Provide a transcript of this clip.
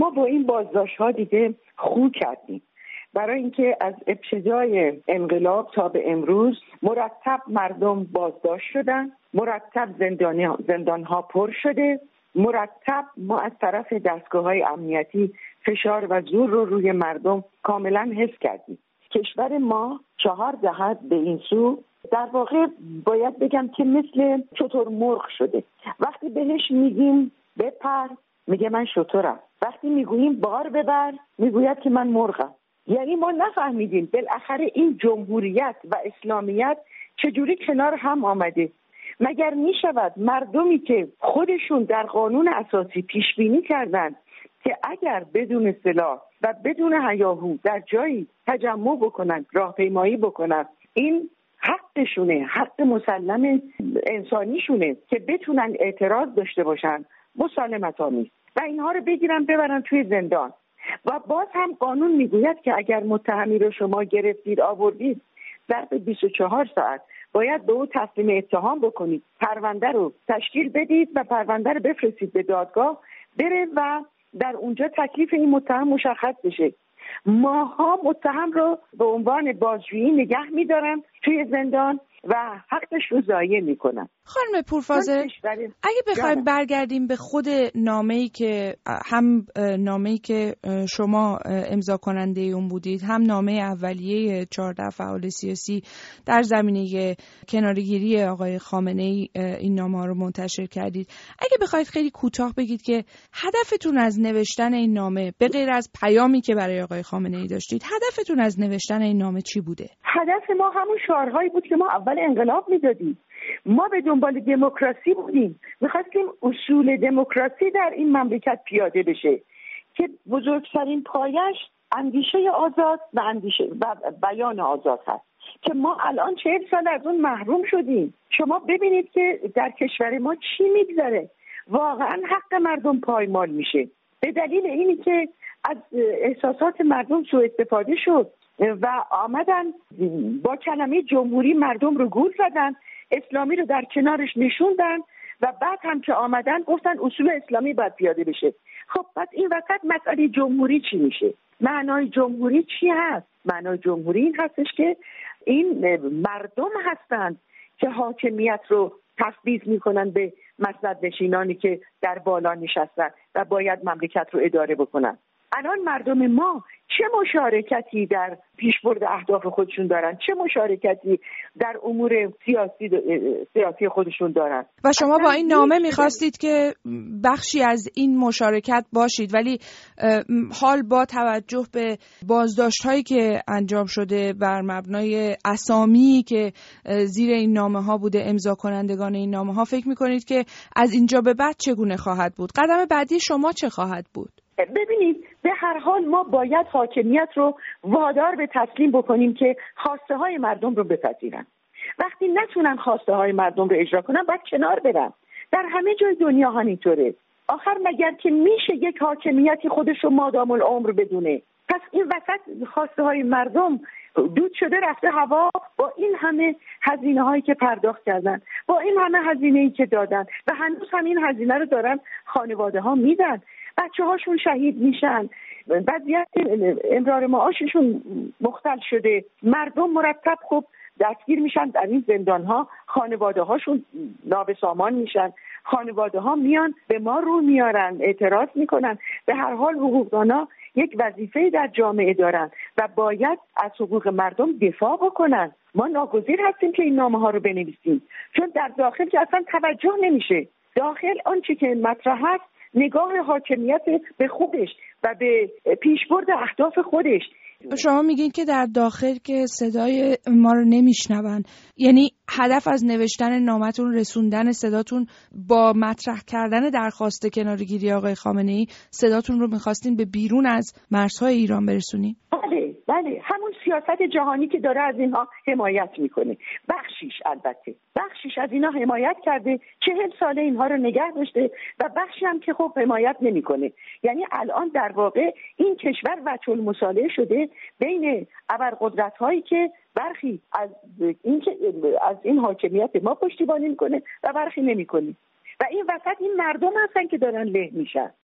ما با این بازداشت ها دیگه خو کردیم. برای اینکه از ابتدای انقلاب تا به امروز مرتب مردم بازداشت شدن مرتب زندان ها پر شده مرتب ما از طرف دستگاه های امنیتی فشار و زور رو روی مردم کاملا حس کردیم. کشور ما چهار دهت به این سو در واقع باید بگم که مثل چطور مرغ شده. وقتی بهش میگیم بپر میگه من شطورم. وقتی می‌گوییم بار ببر می‌گوید که من مرغم. یعنی ما نفهمیدیم بالاخره این جمهوریت و اسلامیت چجوری کنار هم آمده. مگر می شود مردمی که خودشون در قانون اساسی پیش بینی کردند که اگر بدون سلاح و بدون هیاهو در جایی تجمع بکنند راهپیمایی بکنند این حقشونه حق مسلم انسانیشونه که بتونن اعتراض داشته باشن مسالمت آمیز و اینها رو بگیرن ببرن توی زندان. و باز هم قانون می‌گوید که اگر متهمی رو شما گرفتید آوردید ظرف 24 ساعت باید به او تسلیم اتهام بکنید. پرونده رو تشکیل بدید و پرونده رو بفرستید به دادگاه بره و در اونجا تکلیف این متهم مشخص بشه. ماها متهم رو به عنوان بازجویی نگه میدارن توی زندان و حقش رو ضایع می‌کنن. خانم پورفازه اگه بخوایم برگردیم به خود نامه ای که هم نامه ای که شما امضا کننده اون بودید هم نامه اولیه 14 فعال سیاسی در زمینه کنارگیری آقای خامنه ای این نامه ها رو منتشر کردید. اگه بخواید خیلی کوتاه بگید که هدفتون از نوشتن این نامه به غیر از پیامی که برای آقای خامنه ای داشتید هدفتون از نوشتن این نامه چی بوده؟ هدف ما همون شعارهایی بود که ما اول انقلاب می‌دادیم. ما به دنبال دموکراسی بودیم. می‌خواستیم اصول دموکراسی در این مملکت پیاده بشه که بزرگترین پایش اندیشه آزاد و اندیشه و بیان آزاد هست. که ما الان چهل سال از اون محروم شدیم. شما ببینید که در کشور ما چی میگذره. واقعا حق مردم پایمال میشه. به دلیل اینی که از احساسات مردم سوء استفاده شد. و آمدن با کلمه جمهوری مردم رو گول زدن اسلامی رو در کنارش نشوندن و بعد هم که آمدن گفتن اصول اسلامی باید پیاده بشه. خب پس این وقت مسئله جمهوری چی میشه؟ معنای جمهوری چی هست؟ معنای جمهوری این هستش که این مردم هستند که حاکمیت رو تفویض می‌کنن به مسند نشینانی که در بالا نشستن و باید مملکت رو اداره بکنن. الان مردم ما چه مشارکتی در پیشبرد اهداف خودشون دارن؟ چه مشارکتی در امور سیاسی سیاسی خودشون دارن؟ و شما با این نامه می‌خواستید که بخشی از این مشارکت باشید ولی حال با توجه به بازداشت هایی که انجام شده بر مبنای اسامی که زیر این نامه ها بوده امضا کنندگان این نامه ها فکر می‌کنید که از اینجا به بعد چگونه خواهد بود؟ قدم بعدی شما چه خواهد بود؟ ببینید به هر حال ما باید حاکمیت رو وادار به تسلیم بکنیم که خواسته های مردم رو بپذیرن. وقتی نتونن خواسته های مردم رو اجرا کنن باید کنار برن. در همه جای دنیا همینطوره. آخر مگر که میشه یک حاکمیتی خودش رو مادام العمر بدونه؟ پس این وسط خواسته های مردم دود شده رفته هوا با این همه هزینه هایی که پرداخت کردن با این همه هزینه ای که دادن و هنوز هم این هزینه رو دارن خانواده ها میدن. بچه هاشون شهید میشن. وضعیت امرار معاششون مختل شده. مردم مرتب خب دستگیر میشن در این زندان ها خانواده هاشون نابسامان میشن. خانواده ها میان به ما رو میارن اعتراض می‌کنن. به هر حال حقوقدانا یک وظیفه در جامعه دارن و باید از حقوق مردم دفاع بکنن. ما ناگزیر هستیم که این نامه ها رو بنویسیم. چون در داخل که اصلا توجه نمیشه. داخل آنچه که مطرح هست نگاه حاکمیت به خودش و به پیشبرد اهداف خودش. شما میگین که در داخل که صدای ما رو نمیشنون. یعنی هدف از نوشتن نامتون رسوندن صداتون با مطرح کردن درخواست کنارگیری آقای خامنه ای صداتون رو می‌خواستین به بیرون از مرزهای ایران برسونین؟ بله. بله همون سیاست جهانی که داره از اینها حمایت می‌کنه. بخشیش البته. بخشیش از اینها حمایت کرده چهل ساله اینها رو نگه داشته و بخشی هم که خب حمایت نمی‌کنه. یعنی الان در واقع این کشور وچل مصالحه شده بین ابرقدرت هایی که برخی از این از این حاکمیت ما پشتیبانی می‌کنه و برخی نمی‌کنه. و این وسط این مردم هستن که دارن له میشن.